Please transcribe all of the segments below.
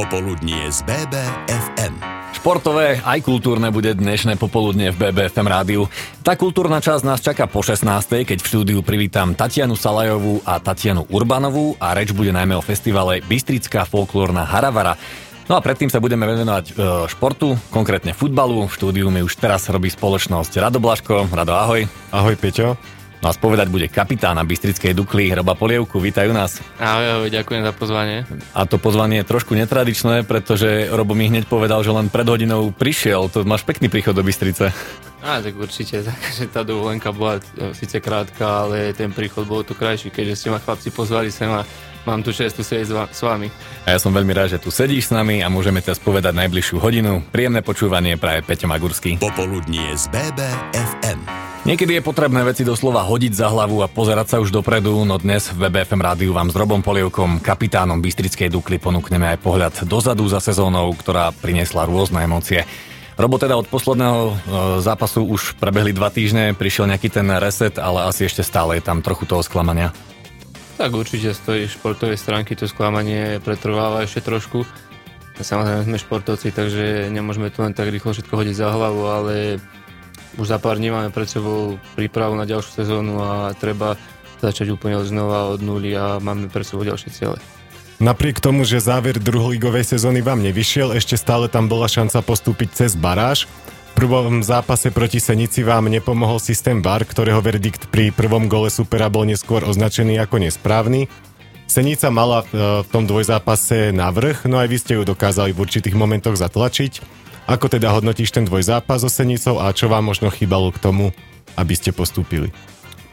Popoludnie z BBFM. Športové aj kultúrne bude dnešné popoludne v BBFM rádiu. Tá kultúrna časť nás čaká po 16. keď v štúdiu privítam Tatianu Salajovú a Tatianu Urbanovú a reč bude najmä o festivale Bystrická folklórna Haravara. No a predtým sa budeme venovať e, športu, konkrétne futbalu. V štúdiu mi už teraz robí spoločnosť Rado Blaško. Rado, ahoj. Ahoj, Peťo. No a spovedať bude kapitána Bystrickej Dukly, Roba Polievku. Vítajú nás. Ahoj, ahoj, ďakujem za pozvanie. A to pozvanie je trošku netradičné, pretože Robo mi hneď povedal, že len pred hodinou prišiel. To máš pekný príchod do Bystrice. Á, tak určite, takže tá dovolenka bola e, síce krátka, ale ten príchod bol tu krajší, keďže ste ma chlapci pozvali sem a mám tu čest tu sedieť s vami. A ja som veľmi rád, že tu sedíš s nami a môžeme teraz povedať najbližšiu hodinu. Príjemné počúvanie praje Peťo Magurský. Popoludnie z BBFM. Niekedy je potrebné veci doslova hodiť za hlavu a pozerať sa už dopredu, no dnes v BBFM rádiu vám s Robom Polievkom, kapitánom Bystrickej Dukly, ponúkneme aj pohľad dozadu za sezónou, ktorá priniesla rôzne emócie. Robo teda od posledného e, zápasu už prebehli dva týždne, prišiel nejaký ten reset, ale asi ešte stále je tam trochu toho sklamania. Tak určite z tej športovej stránky to sklamanie pretrváva ešte trošku. Samozrejme sme športovci, takže nemôžeme to len tak rýchlo všetko hodiť za hlavu, ale už za pár dní máme pred sebou prípravu na ďalšiu sezónu a treba začať úplne znova od nuly a máme pred sebou ďalšie ciele. Napriek tomu, že záver druholigovej sezóny vám nevyšiel, ešte stále tam bola šanca postúpiť cez baráž. Prvom zápase proti Senici vám nepomohol systém VAR, ktorého verdikt pri prvom gole supera bol neskôr označený ako nesprávny. Senica mala v tom dvojzápase navrh, no aj vy ste ju dokázali v určitých momentoch zatlačiť. Ako teda hodnotíš ten tvoj zápas so Senicou a čo vám možno chýbalo k tomu, aby ste postúpili?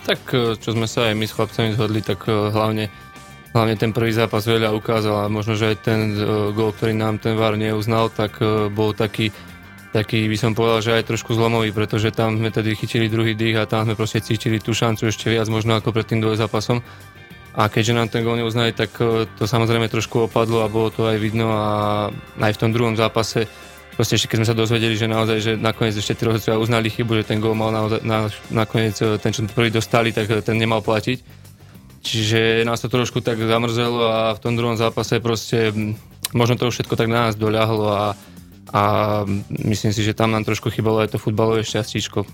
Tak e, čo sme sa aj my s chlapcami zhodli, tak e, hlavne, hlavne ten prvý zápas veľa ukázal a možno, že aj ten e, gol, ktorý nám ten VAR neuznal, tak bol taký, taký by som povedal, že aj trošku zlomový, pretože tam sme tedy chytili druhý dých a tam sme proste cítili tú šancu ešte viac možno ako pred tým zápasom. A keďže nám ten gól neuznali, tak to samozrejme trošku opadlo a bolo to aj vidno a aj v tom druhom zápase proste ešte keď sme sa dozvedeli, že naozaj, že nakoniec ešte tí rozhodcovia uznali chybu, že ten gól mal naozaj, na, nakoniec e, ten, čo prvý dostali, tak e, ten nemal platiť. Čiže nás to trošku tak zamrzelo a v tom druhom zápase proste možno to všetko tak na nás doľahlo a, a myslím si, že tam nám trošku chýbalo aj to futbalové šťastíčko.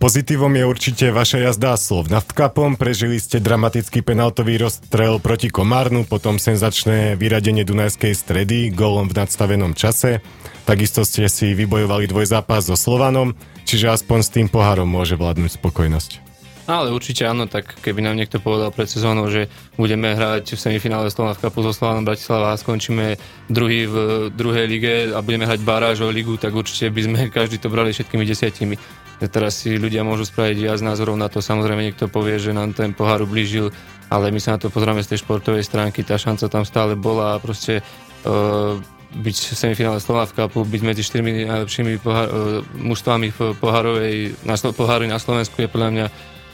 Pozitívom je určite vaša jazda slov nad kapom. Prežili ste dramatický penaltový rozstrel proti Komárnu, potom senzačné vyradenie Dunajskej stredy golom v nadstavenom čase. Takisto ste si vybojovali dvojzápas so Slovanom, čiže aspoň s tým pohárom môže vládnuť spokojnosť. Ale určite áno, tak keby nám niekto povedal pred sezónou, že budeme hrať v semifinále Slovan v Kapu so Slovanom Bratislava a skončíme druhý v druhej lige a budeme hrať baráž o ligu, tak určite by sme každý to brali všetkými desiatimi. Teraz si ľudia môžu spraviť viac názorov na to, samozrejme niekto povie, že nám ten pohár ublížil, ale my sa na to pozrieme z tej športovej stránky, tá šanca tam stále bola a proste uh, byť v semifinále Slová v Cupu, byť medzi štyrmi najlepšími pohár, uh, mužstvami v pohárovej, na, pohári na Slovensku je podľa mňa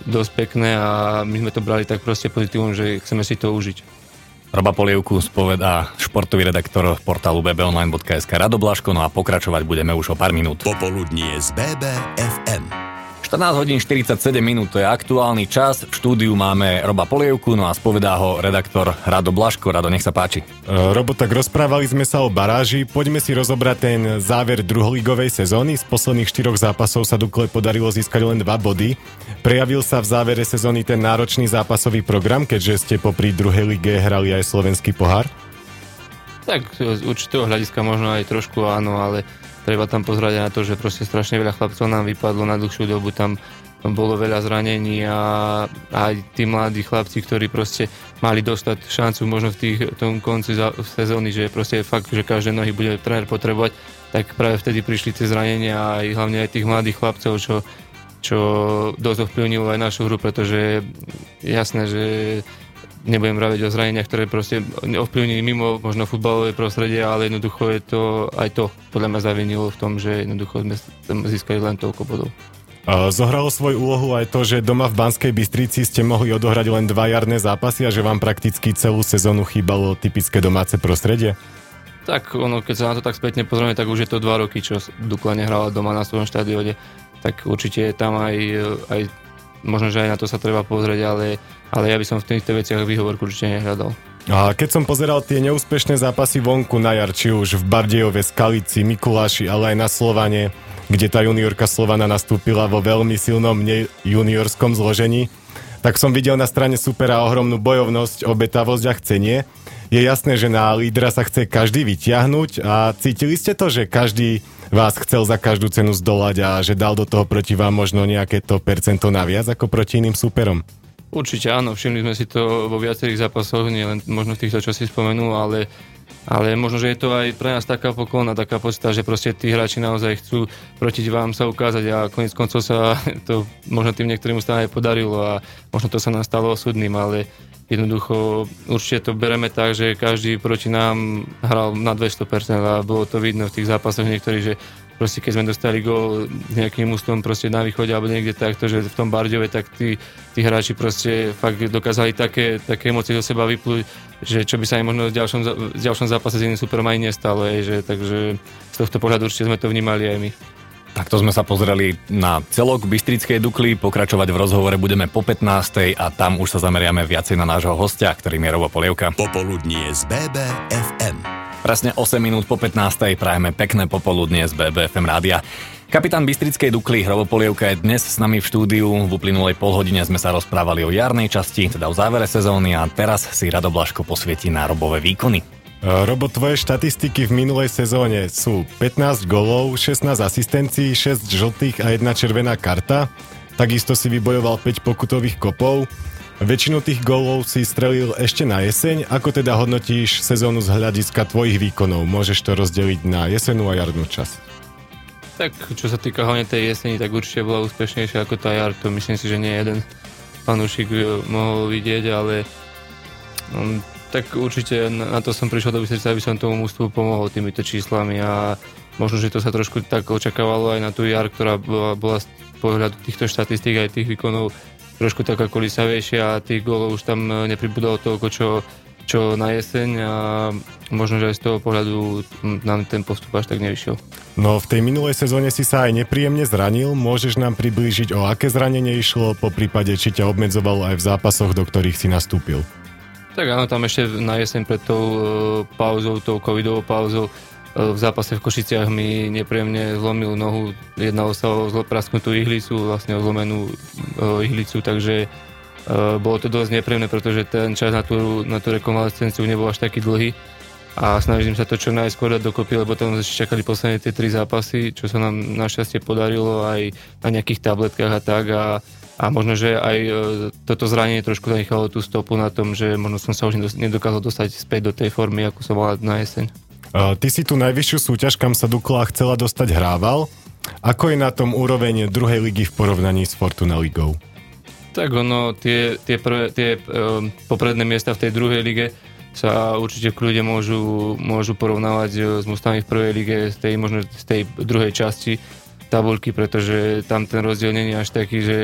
dosť pekné a my sme to brali tak proste pozitívum, že chceme si to užiť. Roba Polievku spovedá športový redaktor portálu bbonline.sk Rado Blaško, no a pokračovať budeme už o pár minút. Popoludnie z BBFM. 14 hodín 47 minút, to je aktuálny čas. V štúdiu máme Roba Polievku, no a spovedá ho redaktor Rado Blaško. Rado, nech sa páči. E, Robo, tak rozprávali sme sa o baráži. Poďme si rozobrať ten záver druholigovej sezóny. Z posledných štyroch zápasov sa Dukle podarilo získať len dva body. Prejavil sa v závere sezóny ten náročný zápasový program, keďže ste popri druhej lige hrali aj slovenský pohár? Tak z určitého hľadiska možno aj trošku áno, ale treba tam pozrieť na to, že proste strašne veľa chlapcov nám vypadlo na dlhšiu dobu, tam bolo veľa zranení a aj tí mladí chlapci, ktorí proste mali dostať šancu možno v tých, tom konci sezóny, že proste fakt, že každé nohy bude tréner potrebovať, tak práve vtedy prišli tie zranenia a aj hlavne aj tých mladých chlapcov, čo, čo dosť ovplyvnilo aj našu hru, pretože jasné, že nebudem vraviť o zraneniach, ktoré proste ovplyvnili mimo možno futbalové prostredie, ale jednoducho je to aj to podľa mňa zavinilo v tom, že jednoducho sme získali len toľko bodov. Zohralo svoju úlohu aj to, že doma v Banskej Bystrici ste mohli odohrať len dva jarné zápasy a že vám prakticky celú sezónu chýbalo typické domáce prostredie? Tak ono, keď sa na to tak spätne pozrieme, tak už je to dva roky, čo Dukla nehrala doma na svojom štadióne. Tak určite je tam aj, aj možno, že aj na to sa treba pozrieť, ale ale ja by som v týchto veciach výhovorku určite nehľadal. A keď som pozeral tie neúspešné zápasy vonku na jar, či už v Bardejove, Skalici, Mikuláši, ale aj na Slovane, kde tá juniorka Slovana nastúpila vo veľmi silnom juniorskom zložení, tak som videl na strane supera ohromnú bojovnosť, obetavosť a chcenie. Je jasné, že na lídra sa chce každý vyťahnuť a cítili ste to, že každý vás chcel za každú cenu zdolať a že dal do toho proti vám možno nejaké to percento naviac ako proti iným superom? Určite áno, všimli sme si to vo viacerých zápasoch, nielen možno v týchto, čo si spomenul, ale, ale možno, že je to aj pre nás taká pokolná, taká pocita, že proste tí hráči naozaj chcú proti vám sa ukázať a konec koncov sa to možno tým niektorým stále aj podarilo a možno to sa nám stalo osudným, ale jednoducho určite to bereme tak, že každý proti nám hral na 200% a bolo to vidno v tých zápasoch niektorí, že proste keď sme dostali gól nejakým ústom proste na východe alebo niekde takto, že v tom Bardiove, tak tí, tí hráči proste fakt dokázali také, také emócie do seba vyplúť, že čo by sa aj možno v ďalšom, v ďalšom zápase s iným superom aj nestalo, aj, že, takže z tohto pohľadu určite sme to vnímali aj my. Takto sme sa pozreli na celok Bystrickej Dukly, pokračovať v rozhovore budeme po 15. a tam už sa zameriame viacej na nášho hostia, ktorým je Robo Polievka. Popoludnie z BBFM. Presne 8 minút po 15. prajeme pekné popoludnie z BBFM rádia. Kapitán Bystrickej Dukly Hrobo Polievka je dnes s nami v štúdiu. V uplynulej polhodine sme sa rozprávali o jarnej časti, teda o závere sezóny a teraz si Rado Blaško posvieti na robové výkony. E, Robo, tvoje štatistiky v minulej sezóne sú 15 golov, 16 asistencií, 6 žltých a 1 červená karta. Takisto si vybojoval 5 pokutových kopov. Väčšinu tých gólov si strelil ešte na jeseň. Ako teda hodnotíš sezónu z hľadiska tvojich výkonov? Môžeš to rozdeliť na jesenú a jarnú čas. Tak, čo sa týka hlavne tej jeseni, tak určite bola úspešnejšia ako tá jar. To myslím si, že nie jeden fanúšik mohol vidieť, ale um, tak určite na to som prišiel do Bystrice, aby som tomu mústvu pomohol týmito číslami a možno, že to sa trošku tak očakávalo aj na tú jar, ktorá bola, bola z pohľadu týchto štatistík aj tých výkonov trošku taká kolisavejšia a tých gólov už tam e, nepribudalo toľko, čo, čo na jeseň a možno, že aj z toho pohľadu nám ten postup až tak nevyšiel. No v tej minulej sezóne si sa aj nepríjemne zranil. Môžeš nám priblížiť, o aké zranenie išlo, po prípade, či ťa obmedzovalo aj v zápasoch, do ktorých si nastúpil? Tak áno, tam ešte na jeseň pred tou e, pauzou, tou covidovou pauzou v zápase v Košiciach mi nepríjemne zlomil nohu. Jednalo sa o prasknutú ihlicu, vlastne o zlomenú e, ihlicu, takže e, bolo to dosť nepríjemné, pretože ten čas na tú, na tú rekonvalescenciu nebol až taký dlhý a snažím sa to čo najskôr dať dokopy, lebo tam ešte čakali posledné tie tri zápasy, čo sa nám našťastie podarilo aj na nejakých tabletkách a tak a, a možno, že aj toto zranenie trošku zanechalo tú stopu na tom, že možno som sa už nedokázal dostať späť do tej formy, ako som mal na jeseň. Ty si tu najvyššiu súťaž, kam sa Dukla chcela dostať, hrával. Ako je na tom úroveň druhej ligy v porovnaní s Fortuna ligou? Tak ono, tie, tie, prvé, tie um, popredné miesta v tej druhej lige sa určite v kľude môžu, môžu porovnávať e, s mustami v prvej lige z tej, možno z tej druhej časti tabulky, pretože tam ten rozdiel nie je až taký, že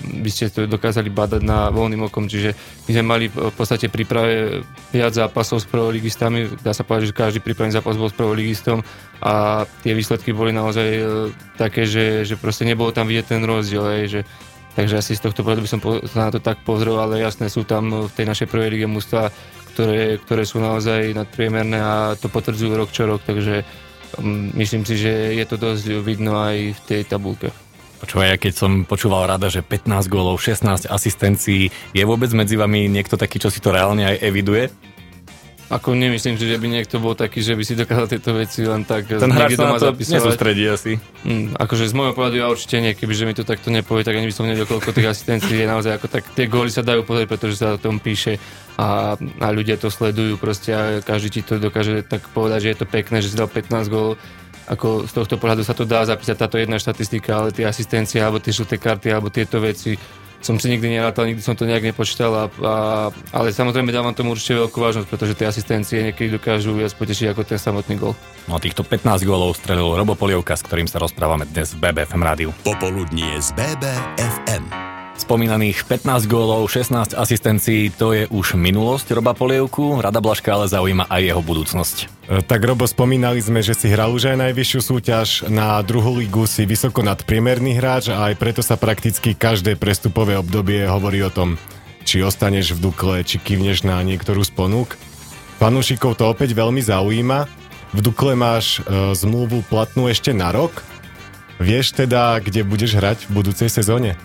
by ste to dokázali badať na voľným okom, čiže my sme mali v podstate príprave viac zápasov s prvoligistami, dá sa povedať, že každý prípravný zápas bol s prvoligistom a tie výsledky boli naozaj e, také, že, že proste nebolo tam vidieť ten rozdiel, aj, že Takže asi z tohto pohľadu by som na to tak pozrel, ale jasné sú tam v tej našej prvej lige mústva, ktoré, ktoré sú naozaj nadpriemerné a to potvrdzujú rok čo rok, takže myslím si, že je to dosť vidno aj v tej tabulke. Počúvaj, ja keď som počúval rada, že 15 gólov, 16 asistencií, je vôbec medzi vami niekto taký, čo si to reálne aj eviduje? Ako nemyslím že by niekto bol taký, že by si dokázal tieto veci len tak Ten hráč sa na to zapisovať. nesústredí asi. Mm, akože z môjho pohľadu ja určite nie, kebyže mi to takto nepovie, tak ani by som nevedel, koľko tých asistencií je naozaj ako tak. Tie góly sa dajú pozrieť, pretože sa o tom píše a, a ľudia to sledujú proste a každý ti to dokáže tak povedať, že je to pekné, že si dal 15 gólov ako z tohto pohľadu sa to dá zapísať táto jedna štatistika, ale tie asistencie alebo tie žlté karty alebo tieto veci som si nikdy nerátal, nikdy som to nejak nepočítal, a, a, ale samozrejme dávam tomu určite veľkú vážnosť, pretože tie asistencie niekedy dokážu viac potešiť ako ten samotný gol. No a týchto 15 gólov strelil Robo Polievka, s ktorým sa rozprávame dnes v BBFM rádiu. Popoludnie z BBFM. Spomínaných 15 gólov, 16 asistencií, to je už minulosť Roba Polievku, Rada Blaška ale zaujíma aj jeho budúcnosť. E, tak Robo, spomínali sme, že si hral už aj najvyššiu súťaž, na druhú ligu si vysoko nadpriemerný hráč a aj preto sa prakticky každé prestupové obdobie hovorí o tom, či ostaneš v Dukle, či kývneš na niektorú z ponúk. Fanúšikov to opäť veľmi zaujíma. V Dukle máš e, zmluvu platnú ešte na rok. Vieš teda, kde budeš hrať v budúcej sezóne?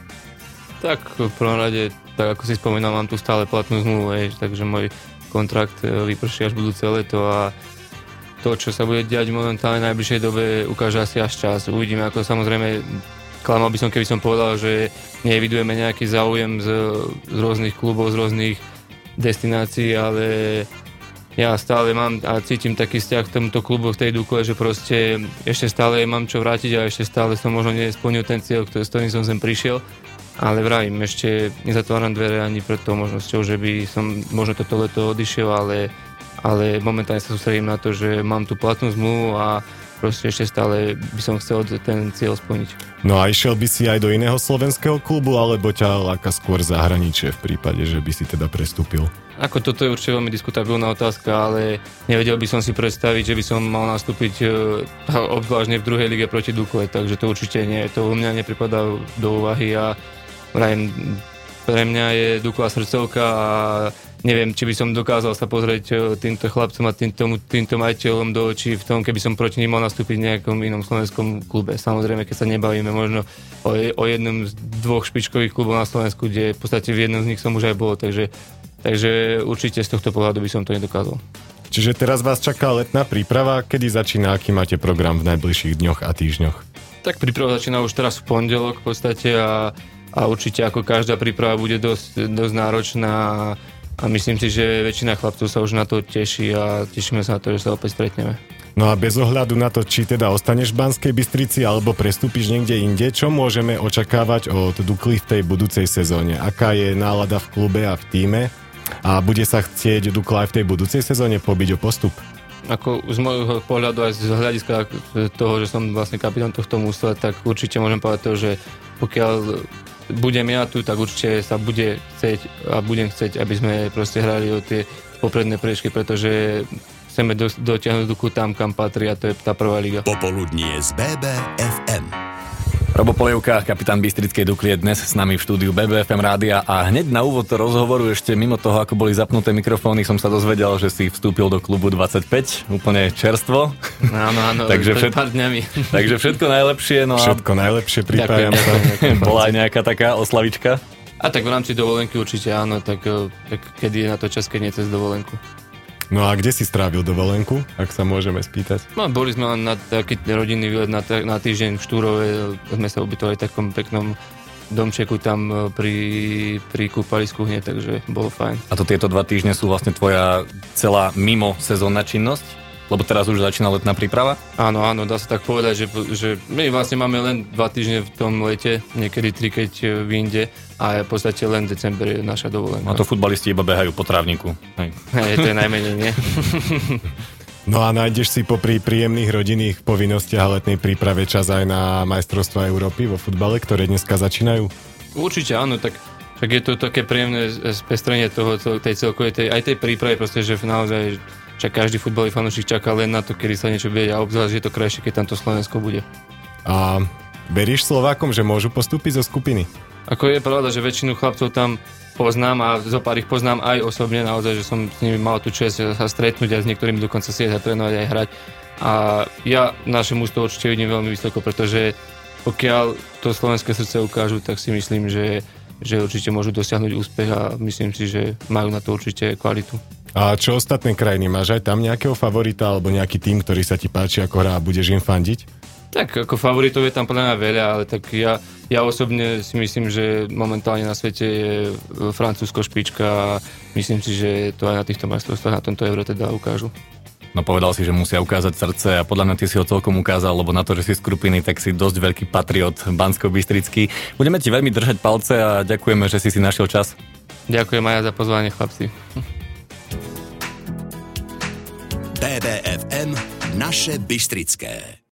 Tak v prvom rade, tak ako si spomínal, mám tu stále platnú zmluvu, vieš, takže môj kontrakt e, vyprší až budúce leto a to, čo sa bude diať momentálne v najbližšej dobe, ukáže asi až čas. Uvidíme, ako samozrejme klamal by som, keby som povedal, že nevidujeme nejaký záujem z, z rôznych klubov, z rôznych destinácií, ale ja stále mám a cítim taký vzťah k tomuto klubu v tej Dukle, že proste ešte stále mám čo vrátiť a ešte stále som možno nesplnil ten cieľ, ktorý, s ktorým som sem prišiel. Ale vravím, ešte nezatváram dvere ani pred tou možnosťou, že by som možno toto leto odišiel, ale, ale momentálne sa sústredím na to, že mám tú platnú zmluvu a proste ešte stále by som chcel ten cieľ splniť. No a išiel by si aj do iného slovenského klubu, alebo ťa láka skôr zahraničie v prípade, že by si teda prestúpil? Ako toto je určite veľmi diskutabilná otázka, ale nevedel by som si predstaviť, že by som mal nastúpiť e, obzvlášť v druhej lige proti Dukle, takže to určite nie, to u mňa nepripadá do úvahy a vrajem, pre mňa je Dukla srdcovka a neviem, či by som dokázal sa pozrieť e, týmto chlapcom a týmto, týmto majiteľom do očí v tom, keby som proti ním mal nastúpiť v nejakom inom slovenskom klube. Samozrejme, keď sa nebavíme možno o, o jednom z dvoch špičkových klubov na Slovensku, kde v podstate v jednom z nich som už aj bol, takže Takže určite z tohto pohľadu by som to nedokázal. Čiže teraz vás čaká letná príprava. Kedy začína, aký máte program v najbližších dňoch a týždňoch? Tak príprava začína už teraz v pondelok v podstate a, a určite ako každá príprava bude dosť, dosť náročná a myslím si, že väčšina chlapcov sa už na to teší a tešíme sa na to, že sa opäť stretneme. No a bez ohľadu na to, či teda ostaneš v Banskej Bystrici alebo prestúpiš niekde inde, čo môžeme očakávať od Dukly v tej budúcej sezóne? Aká je nálada v klube a v týme? A bude sa chcieť Dukla aj v tej budúcej sezóne pobiť o postup? Ako z môjho pohľadu aj z hľadiska toho, že som vlastne kapitán tohto mústva, tak určite môžem povedať to, že pokiaľ budem ja tu, tak určite sa bude chcieť a budem chcieť, aby sme proste hrali o tie popredné priečky, pretože chceme do, dotiahnuť Duklu tam, kam patrí a to je tá prvá liga. Popoludnie z BBFM. Robo Polievka, kapitán Bystrickej Dukly je dnes s nami v štúdiu BBFM rádia a hneď na úvod rozhovoru ešte mimo toho, ako boli zapnuté mikrofóny, som sa dozvedel, že si vstúpil do klubu 25, úplne čerstvo. Áno, áno, takže, všet... pár dňami. takže všetko najlepšie. No a... Všetko najlepšie, pripájam sa. Bola aj nejaká taká oslavička? A tak v rámci dovolenky určite áno, tak, eh, tak kedy je na to čas, keď nie cez dovolenku. No a kde si strávil dovolenku, ak sa môžeme spýtať? No, boli sme len na taký rodinný výlet na, na týždeň v Štúrove, sme sa ubytovali v takom peknom domčeku tam e, pri, pri kúpalisku hneď, takže bolo fajn. A to tieto dva týždne sú vlastne tvoja celá mimo sezónna činnosť? Lebo teraz už začína letná príprava? Áno, áno, dá sa tak povedať, že, že my vlastne máme len dva týždne v tom lete, niekedy tri, keď e, vyjde a v podstate len december je naša dovolenka. A to futbalisti iba behajú po trávniku. Hej. Hej, to je najmenej, nie? No a nájdeš si popri príjemných rodinných povinnostiach a letnej príprave čas aj na majstrovstva Európy vo futbale, ktoré dneska začínajú? Určite áno, tak tak je to také príjemné spestrenie toho, tej celkovej, tej, aj tej prípravy, proste, že naozaj však každý futbalový fanúšik čaká len na to, kedy sa niečo bude a obzvlášť je to krajšie, keď tamto Slovensko bude. A veríš Slovákom, že môžu postúpiť zo skupiny? Ako je pravda, že väčšinu chlapcov tam poznám a zo pár ich poznám aj osobne, naozaj, že som s nimi mal tú čest sa stretnúť a s niektorými dokonca si aj trénovať aj hrať. A ja naše mústvo určite vidím veľmi vysoko, pretože pokiaľ to slovenské srdce ukážu, tak si myslím, že, že určite môžu dosiahnuť úspech a myslím si, že majú na to určite kvalitu. A čo ostatné krajiny? Máš aj tam nejakého favorita alebo nejaký tým, ktorý sa ti páči ako hrá a budeš im fandiť? Tak ako favoritov je tam podľa mňa veľa, ale tak ja, ja osobne si myslím, že momentálne na svete je Francúzsko špička a myslím si, že to aj na týchto majstrovstvách na tomto euro teda ukážu. No povedal si, že musia ukázať srdce a podľa mňa ty si ho celkom ukázal, lebo na to, že si skupiny, tak si dosť veľký patriot bansko bystrický Budeme ti veľmi držať palce a ďakujeme, že si si našiel čas. Ďakujem aj za pozvanie, chlapci. BBFM naše Bystrické.